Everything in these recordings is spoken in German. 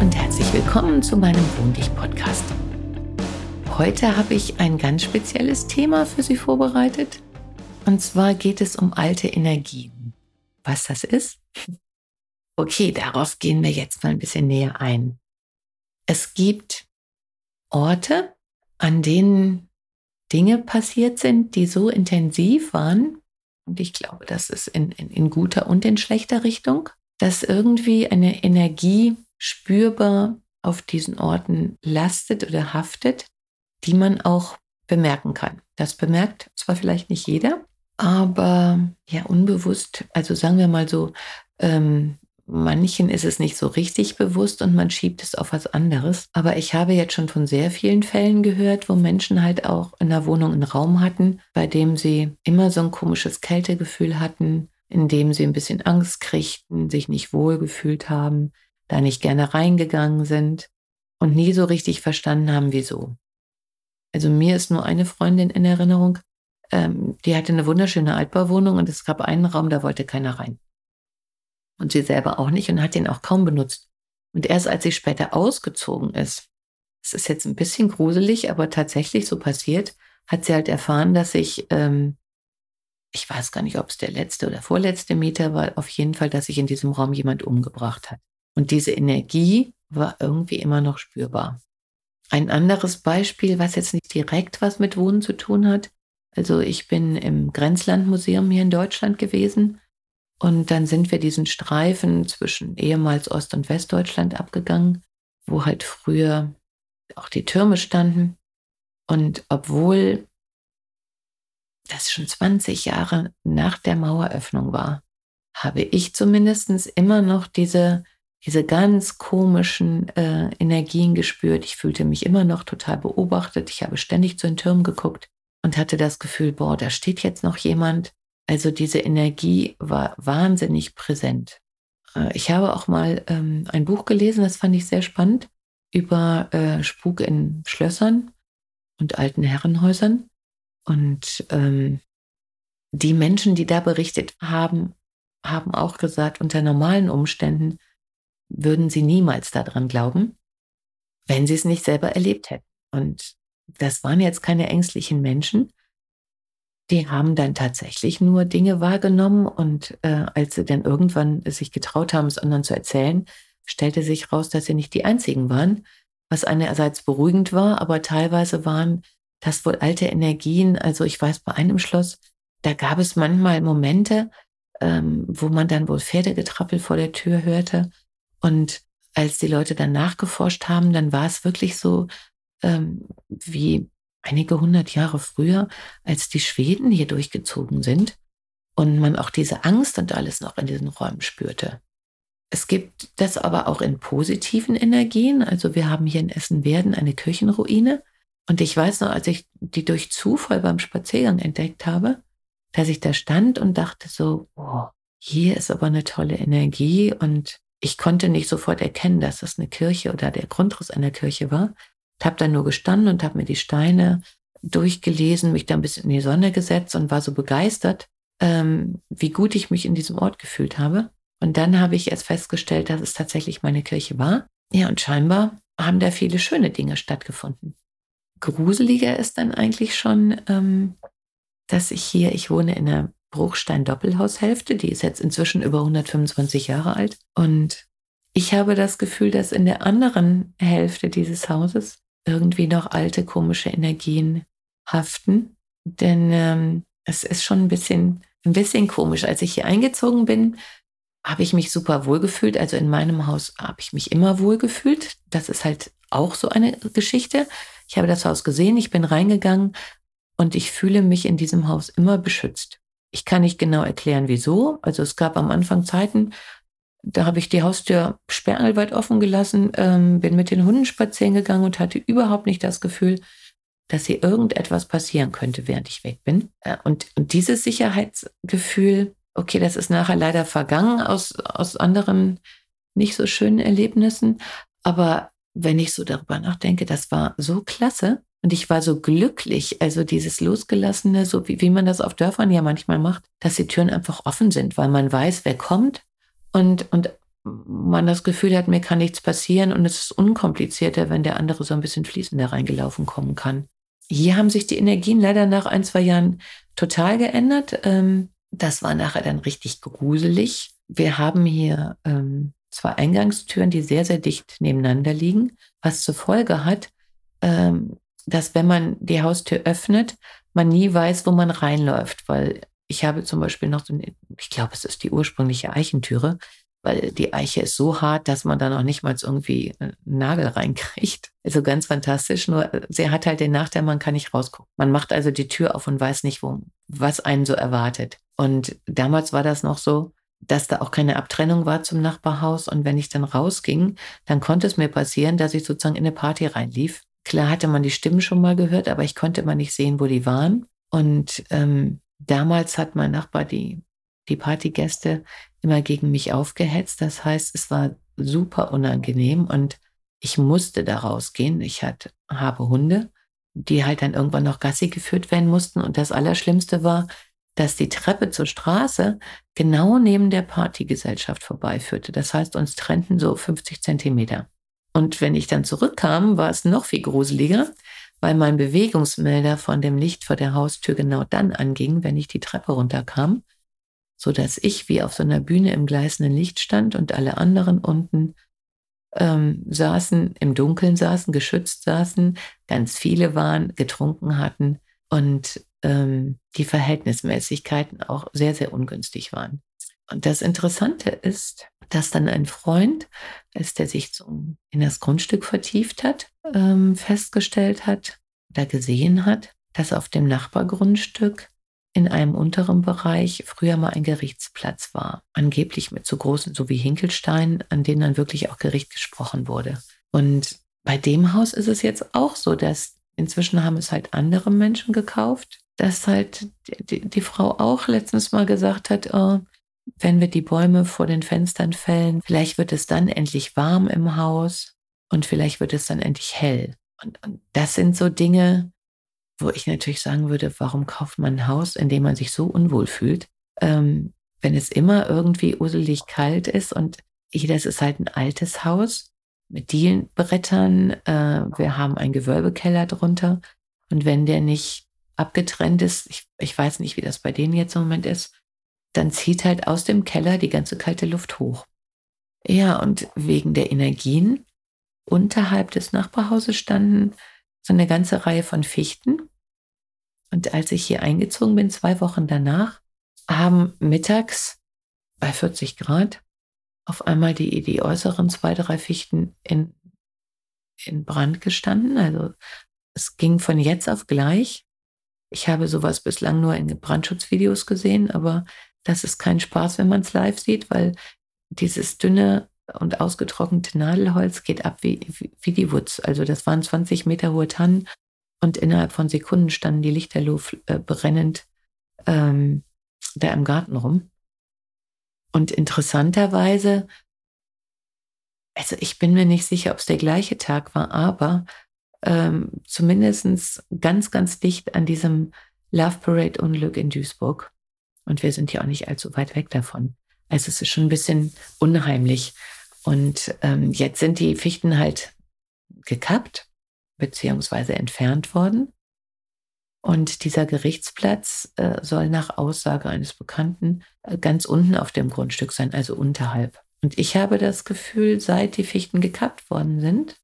Und herzlich willkommen zu meinem Wohndich-Podcast. Heute habe ich ein ganz spezielles Thema für Sie vorbereitet. Und zwar geht es um alte Energien. Was das ist? Okay, darauf gehen wir jetzt mal ein bisschen näher ein. Es gibt Orte, an denen Dinge passiert sind, die so intensiv waren, und ich glaube, das ist in, in, in guter und in schlechter Richtung, dass irgendwie eine Energie spürbar auf diesen Orten lastet oder haftet, die man auch bemerken kann. Das bemerkt zwar vielleicht nicht jeder, aber ja unbewusst, also sagen wir mal so, ähm, manchen ist es nicht so richtig bewusst und man schiebt es auf was anderes. Aber ich habe jetzt schon von sehr vielen Fällen gehört, wo Menschen halt auch in der Wohnung einen Raum hatten, bei dem sie immer so ein komisches Kältegefühl hatten, in dem sie ein bisschen Angst kriegten, sich nicht wohl gefühlt haben, da nicht gerne reingegangen sind und nie so richtig verstanden haben, wieso. Also mir ist nur eine Freundin in Erinnerung, ähm, die hatte eine wunderschöne Altbauwohnung und es gab einen Raum, da wollte keiner rein. Und sie selber auch nicht und hat den auch kaum benutzt. Und erst als sie später ausgezogen ist, es ist jetzt ein bisschen gruselig, aber tatsächlich so passiert, hat sie halt erfahren, dass sich, ähm, ich weiß gar nicht, ob es der letzte oder vorletzte Mieter war, auf jeden Fall, dass sich in diesem Raum jemand umgebracht hat. Und diese Energie war irgendwie immer noch spürbar. Ein anderes Beispiel, was jetzt nicht direkt was mit Wohnen zu tun hat. Also ich bin im Grenzlandmuseum hier in Deutschland gewesen und dann sind wir diesen Streifen zwischen ehemals Ost- und Westdeutschland abgegangen, wo halt früher auch die Türme standen. Und obwohl das schon 20 Jahre nach der Maueröffnung war, habe ich zumindest immer noch diese diese ganz komischen äh, Energien gespürt. Ich fühlte mich immer noch total beobachtet. Ich habe ständig zu den Türmen geguckt und hatte das Gefühl, boah, da steht jetzt noch jemand. Also diese Energie war wahnsinnig präsent. Äh, ich habe auch mal ähm, ein Buch gelesen, das fand ich sehr spannend, über äh, Spuk in Schlössern und alten Herrenhäusern. Und ähm, die Menschen, die da berichtet haben, haben auch gesagt, unter normalen Umständen würden sie niemals daran glauben, wenn sie es nicht selber erlebt hätten. Und das waren jetzt keine ängstlichen Menschen. Die haben dann tatsächlich nur Dinge wahrgenommen und äh, als sie dann irgendwann sich getraut haben, es anderen zu erzählen, stellte sich raus, dass sie nicht die einzigen waren, was einerseits beruhigend war, aber teilweise waren das wohl alte Energien. Also ich weiß, bei einem Schloss, da gab es manchmal Momente, ähm, wo man dann wohl Pferdegetrappel vor der Tür hörte und als die Leute dann nachgeforscht haben, dann war es wirklich so ähm, wie einige hundert Jahre früher, als die Schweden hier durchgezogen sind und man auch diese Angst und alles noch in diesen Räumen spürte. Es gibt das aber auch in positiven Energien. Also wir haben hier in Essen-Werden eine Kirchenruine. Und ich weiß noch, als ich die durch Zufall beim Spaziergang entdeckt habe, dass ich da stand und dachte so, oh, hier ist aber eine tolle Energie und ich konnte nicht sofort erkennen, dass das eine Kirche oder der Grundriss einer Kirche war. Ich habe dann nur gestanden und habe mir die Steine durchgelesen, mich da ein bisschen in die Sonne gesetzt und war so begeistert, ähm, wie gut ich mich in diesem Ort gefühlt habe. Und dann habe ich erst festgestellt, dass es tatsächlich meine Kirche war. Ja, und scheinbar haben da viele schöne Dinge stattgefunden. Gruseliger ist dann eigentlich schon, ähm, dass ich hier, ich wohne in einer Bruchstein-Doppelhaushälfte. Die ist jetzt inzwischen über 125 Jahre alt. Und ich habe das Gefühl, dass in der anderen Hälfte dieses Hauses irgendwie noch alte komische Energien haften. Denn ähm, es ist schon ein bisschen, ein bisschen komisch. Als ich hier eingezogen bin, habe ich mich super wohl gefühlt. Also in meinem Haus habe ich mich immer wohl gefühlt. Das ist halt auch so eine Geschichte. Ich habe das Haus gesehen, ich bin reingegangen und ich fühle mich in diesem Haus immer beschützt. Ich kann nicht genau erklären, wieso. Also es gab am Anfang Zeiten, da habe ich die Haustür sperrangelweit offen gelassen, ähm, bin mit den Hunden spazieren gegangen und hatte überhaupt nicht das Gefühl, dass hier irgendetwas passieren könnte, während ich weg bin. Äh, und, und dieses Sicherheitsgefühl, okay, das ist nachher leider vergangen aus, aus anderen nicht so schönen Erlebnissen. Aber wenn ich so darüber nachdenke, das war so klasse. Und ich war so glücklich, also dieses Losgelassene, so wie, wie man das auf Dörfern ja manchmal macht, dass die Türen einfach offen sind, weil man weiß, wer kommt und, und man das Gefühl hat, mir kann nichts passieren und es ist unkomplizierter, wenn der andere so ein bisschen fließender reingelaufen kommen kann. Hier haben sich die Energien leider nach ein, zwei Jahren total geändert. Ähm, das war nachher dann richtig gruselig. Wir haben hier ähm, zwei Eingangstüren, die sehr, sehr dicht nebeneinander liegen, was zur Folge hat, ähm, dass wenn man die Haustür öffnet, man nie weiß, wo man reinläuft, weil ich habe zum Beispiel noch so eine, ich glaube, es ist die ursprüngliche Eichentüre, weil die Eiche ist so hart, dass man da noch nicht mal irgendwie einen Nagel reinkriegt. Also ganz fantastisch. Nur äh, sie hat halt den Nachteil, man kann nicht rausgucken. Man macht also die Tür auf und weiß nicht, wo, was einen so erwartet. Und damals war das noch so, dass da auch keine Abtrennung war zum Nachbarhaus. Und wenn ich dann rausging, dann konnte es mir passieren, dass ich sozusagen in eine Party reinlief. Klar hatte man die Stimmen schon mal gehört, aber ich konnte mal nicht sehen, wo die waren. Und ähm, damals hat mein Nachbar die, die Partygäste immer gegen mich aufgehetzt. Das heißt, es war super unangenehm und ich musste da rausgehen. Ich hatte, habe Hunde, die halt dann irgendwann noch Gassi geführt werden mussten. Und das Allerschlimmste war, dass die Treppe zur Straße genau neben der Partygesellschaft vorbeiführte. Das heißt, uns trennten so 50 Zentimeter. Und wenn ich dann zurückkam, war es noch viel gruseliger, weil mein Bewegungsmelder von dem Licht vor der Haustür genau dann anging, wenn ich die Treppe runterkam so dass ich wie auf so einer Bühne im gleißenden Licht stand und alle anderen unten ähm, saßen, im Dunkeln saßen, geschützt saßen, ganz viele waren, getrunken hatten und ähm, die Verhältnismäßigkeiten auch sehr, sehr ungünstig waren. Und das Interessante ist, dass dann ein Freund, als der sich in das Grundstück vertieft hat, ähm, festgestellt hat oder gesehen hat, dass auf dem Nachbargrundstück in einem unteren Bereich früher mal ein Gerichtsplatz war. Angeblich mit so großen, so wie Hinkelsteinen, an denen dann wirklich auch Gericht gesprochen wurde. Und bei dem Haus ist es jetzt auch so, dass inzwischen haben es halt andere Menschen gekauft, dass halt die, die Frau auch letztens mal gesagt hat, oh, wenn wir die Bäume vor den Fenstern fällen, vielleicht wird es dann endlich warm im Haus und vielleicht wird es dann endlich hell. Und, und das sind so Dinge, wo ich natürlich sagen würde, warum kauft man ein Haus, in dem man sich so unwohl fühlt, ähm, wenn es immer irgendwie uselig kalt ist und hier, das ist halt ein altes Haus mit Dielenbrettern, äh, wir haben einen Gewölbekeller drunter und wenn der nicht abgetrennt ist, ich, ich weiß nicht, wie das bei denen jetzt im Moment ist, dann zieht halt aus dem Keller die ganze kalte Luft hoch. Ja, und wegen der Energien unterhalb des Nachbarhauses standen so eine ganze Reihe von Fichten. Und als ich hier eingezogen bin, zwei Wochen danach, haben mittags bei 40 Grad auf einmal die, die äußeren zwei, drei Fichten in, in Brand gestanden. Also es ging von jetzt auf gleich. Ich habe sowas bislang nur in Brandschutzvideos gesehen, aber das ist kein Spaß, wenn man es live sieht, weil dieses dünne und ausgetrocknete Nadelholz geht ab wie, wie, die Wutz. Also das waren 20 Meter hohe Tannen und innerhalb von Sekunden standen die Lichterloh äh, brennend ähm, da im Garten rum. Und interessanterweise, also ich bin mir nicht sicher, ob es der gleiche Tag war, aber ähm, zumindest ganz, ganz dicht an diesem Love Parade Unglück in Duisburg. Und wir sind ja auch nicht allzu weit weg davon. Also es ist schon ein bisschen unheimlich. Und ähm, jetzt sind die Fichten halt gekappt beziehungsweise entfernt worden. Und dieser Gerichtsplatz äh, soll nach Aussage eines Bekannten äh, ganz unten auf dem Grundstück sein, also unterhalb. Und ich habe das Gefühl, seit die Fichten gekappt worden sind,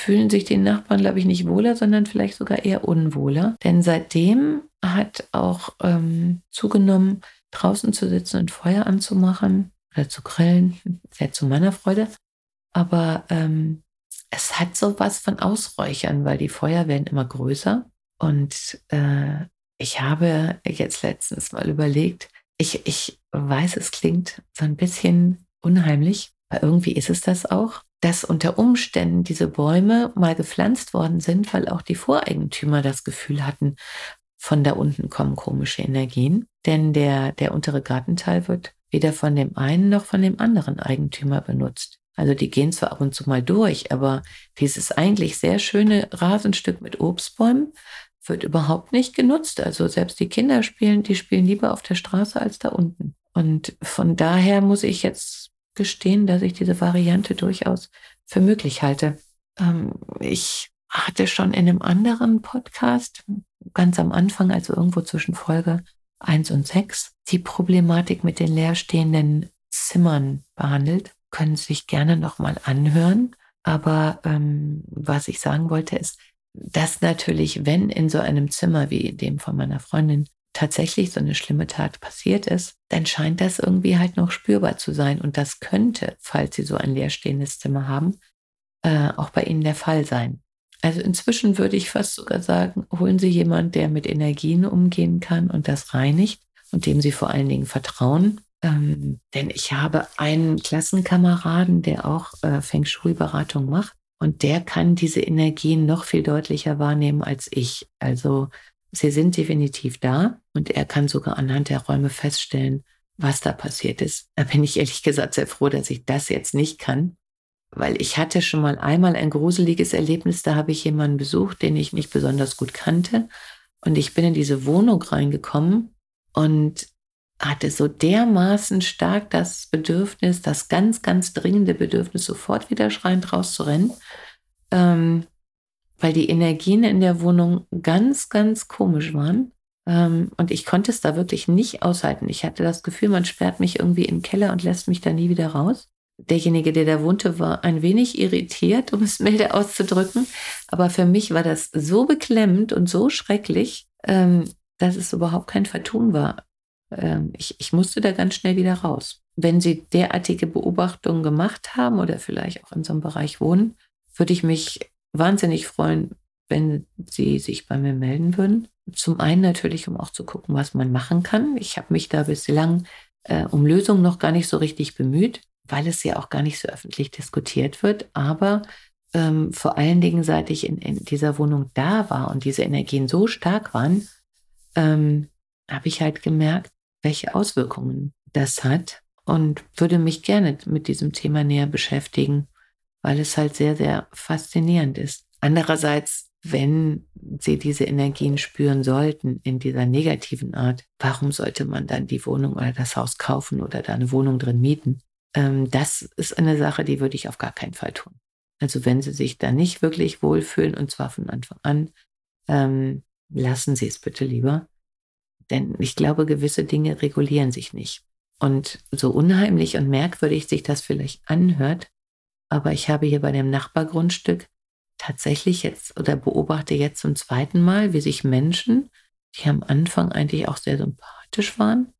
fühlen sich die Nachbarn, glaube ich, nicht wohler, sondern vielleicht sogar eher unwohler. Denn seitdem hat auch ähm, zugenommen, draußen zu sitzen und Feuer anzumachen oder zu grillen, sehr zu meiner Freude. Aber ähm, es hat so was von Ausräuchern, weil die Feuer werden immer größer. Und äh, ich habe jetzt letztens mal überlegt, ich, ich weiß, es klingt so ein bisschen unheimlich, weil irgendwie ist es das auch, dass unter Umständen diese Bäume mal gepflanzt worden sind, weil auch die Voreigentümer das Gefühl hatten, von da unten kommen komische Energien. Denn der, der untere Gartenteil wird weder von dem einen noch von dem anderen Eigentümer benutzt. Also die gehen zwar ab und zu mal durch, aber dieses eigentlich sehr schöne Rasenstück mit Obstbäumen wird überhaupt nicht genutzt. Also selbst die Kinder spielen, die spielen lieber auf der Straße als da unten. Und von daher muss ich jetzt gestehen, dass ich diese Variante durchaus für möglich halte. Ähm, ich hatte schon in einem anderen Podcast, ganz am Anfang, also irgendwo zwischen Folge 1 und 6, die Problematik mit den leerstehenden Zimmern behandelt. Können Sie sich gerne nochmal anhören. Aber ähm, was ich sagen wollte, ist, dass natürlich, wenn in so einem Zimmer wie dem von meiner Freundin tatsächlich so eine schlimme Tat passiert ist, dann scheint das irgendwie halt noch spürbar zu sein. Und das könnte, falls Sie so ein leerstehendes Zimmer haben, äh, auch bei Ihnen der Fall sein. Also inzwischen würde ich fast sogar sagen, holen Sie jemanden, der mit Energien umgehen kann und das reinigt und dem Sie vor allen Dingen vertrauen. Ähm, denn ich habe einen Klassenkameraden, der auch äh, Feng Shui-Beratung macht und der kann diese Energien noch viel deutlicher wahrnehmen als ich. Also Sie sind definitiv da und er kann sogar anhand der Räume feststellen, was da passiert ist. Da bin ich ehrlich gesagt sehr froh, dass ich das jetzt nicht kann, weil ich hatte schon mal einmal ein gruseliges Erlebnis, da habe ich jemanden besucht, den ich nicht besonders gut kannte und ich bin in diese Wohnung reingekommen und hatte so dermaßen stark das Bedürfnis, das ganz, ganz dringende Bedürfnis, sofort wieder schreiend rauszurennen. Ähm, weil die Energien in der Wohnung ganz, ganz komisch waren. Ähm, und ich konnte es da wirklich nicht aushalten. Ich hatte das Gefühl, man sperrt mich irgendwie den Keller und lässt mich da nie wieder raus. Derjenige, der da wohnte, war ein wenig irritiert, um es milde auszudrücken. Aber für mich war das so beklemmend und so schrecklich, ähm, dass es überhaupt kein Vertun war. Ähm, ich, ich musste da ganz schnell wieder raus. Wenn Sie derartige Beobachtungen gemacht haben oder vielleicht auch in so einem Bereich wohnen, würde ich mich wahnsinnig freuen, wenn Sie sich bei mir melden würden. Zum einen natürlich, um auch zu gucken, was man machen kann. Ich habe mich da bislang äh, um Lösungen noch gar nicht so richtig bemüht, weil es ja auch gar nicht so öffentlich diskutiert wird. Aber ähm, vor allen Dingen, seit ich in, in, dieser Wohnung da war und diese Energien so stark waren, ähm, habe ich halt gemerkt, welche Auswirkungen das hat und würde mich gerne mit diesem Thema näher beschäftigen weil es halt sehr, sehr faszinierend ist. Andererseits, wenn Sie diese Energien spüren sollten in dieser negativen Art, warum sollte man dann die Wohnung oder das Haus kaufen oder da eine Wohnung drin mieten? Ähm, das ist eine Sache, die würde ich auf gar keinen Fall tun. Also wenn Sie sich da nicht wirklich wohlfühlen und zwar von Anfang an, ähm, lassen Sie es bitte lieber. Denn ich glaube, gewisse Dinge regulieren sich nicht. Und so unheimlich und merkwürdig sich das vielleicht anhört, aber ich habe hier bei dem Nachbargrundstück tatsächlich jetzt oder beobachte jetzt zum zweiten Mal, wie sich Menschen, die am Anfang eigentlich auch sehr sympathisch waren,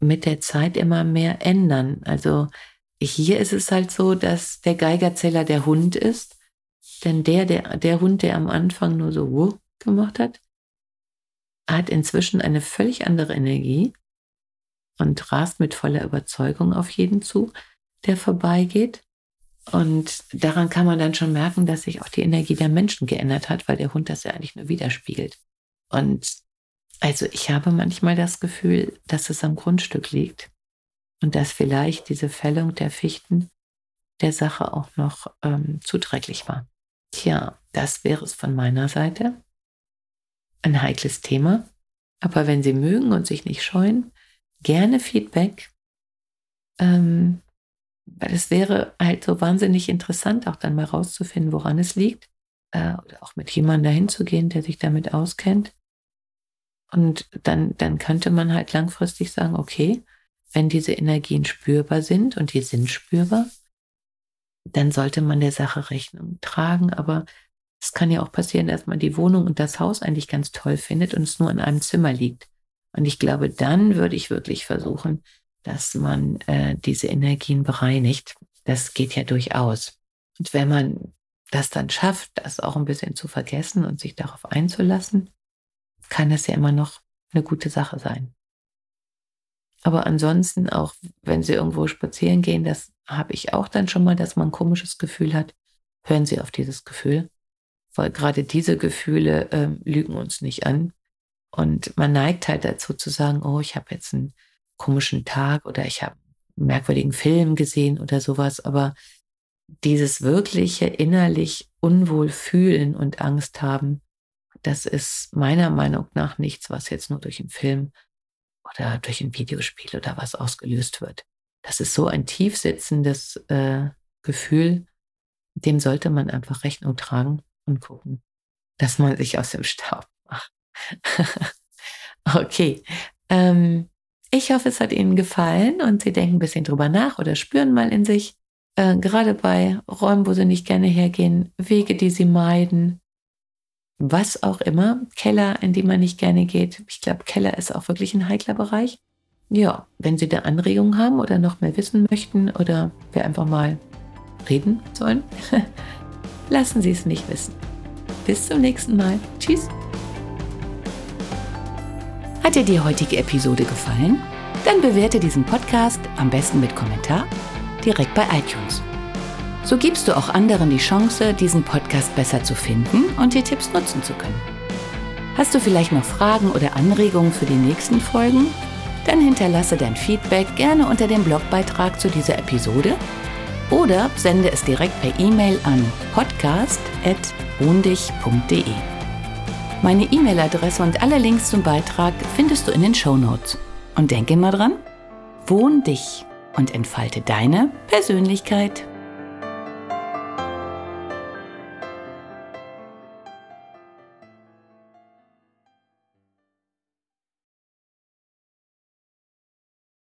mit der Zeit immer mehr ändern. Also hier ist es halt so, dass der Geigerzähler der Hund ist. Denn der, der, der Hund, der am Anfang nur so wuh gemacht hat, hat inzwischen eine völlig andere Energie und rast mit voller Überzeugung auf jeden zu, der vorbeigeht. Und daran kann man dann schon merken, dass sich auch die Energie der Menschen geändert hat, weil der Hund das ja eigentlich nur widerspiegelt. Und also ich habe manchmal das Gefühl, dass es am Grundstück liegt und dass vielleicht diese Fällung der Fichten der Sache auch noch ähm, zuträglich war. Tja, das wäre es von meiner Seite. Ein heikles Thema. Aber wenn Sie mögen und sich nicht scheuen, gerne Feedback. Ähm, weil es wäre halt so wahnsinnig interessant, auch dann mal rauszufinden, woran es liegt. Äh, oder auch mit jemandem dahin zu gehen, der sich damit auskennt. Und dann, dann könnte man halt langfristig sagen, okay, wenn diese Energien spürbar sind und die sind spürbar, dann sollte man der Sache Rechnung tragen. Aber es kann ja auch passieren, dass man die Wohnung und das Haus eigentlich ganz toll findet und es nur in einem Zimmer liegt. Und ich glaube, dann würde ich wirklich versuchen, dass man äh, diese Energien bereinigt. Das geht ja durchaus. Und wenn man das dann schafft, das auch ein bisschen zu vergessen und sich darauf einzulassen, kann das ja immer noch eine gute Sache sein. Aber ansonsten, auch wenn Sie irgendwo spazieren gehen, das habe ich auch dann schon mal, dass man ein komisches Gefühl hat. Hören Sie auf dieses Gefühl, weil gerade diese Gefühle äh, lügen uns nicht an. Und man neigt halt dazu zu sagen, oh, ich habe jetzt einen komischen Tag oder ich habe einen merkwürdigen Film gesehen oder sowas. Aber dieses wirkliche innerlich unwohl fühlen und Angst haben, das ist meiner Meinung nach nichts, was jetzt nur durch einen Film oder durch ein Videospiel oder was ausgelöst wird. Das ist so ein tiefsitzendes äh, Gefühl, dem sollte man einfach Rechnung tragen und gucken, dass man sich aus dem Staub macht. okay. Ähm, ich hoffe, es hat Ihnen gefallen und Sie denken ein bisschen drüber nach oder spüren mal in sich, äh, gerade bei Räumen, wo Sie nicht gerne hergehen, Wege, die Sie meiden, was auch immer, Keller, in die man nicht gerne geht. Ich glaube, Keller ist auch wirklich ein heikler Bereich. Ja, wenn Sie da Anregungen haben oder noch mehr wissen möchten oder wir einfach mal reden sollen, lassen Sie es mich wissen. Bis zum nächsten Mal. Tschüss. Hat dir die heutige Episode gefallen? Dann bewerte diesen Podcast am besten mit Kommentar direkt bei iTunes. So gibst du auch anderen die Chance, diesen Podcast besser zu finden und die Tipps nutzen zu können. Hast du vielleicht noch Fragen oder Anregungen für die nächsten Folgen? Dann hinterlasse dein Feedback gerne unter dem Blogbeitrag zu dieser Episode oder sende es direkt per E-Mail an podcast.wohndich.de. Meine E-Mail-Adresse und alle Links zum Beitrag findest du in den Show Notes. Und denke immer dran, wohn dich und entfalte deine Persönlichkeit.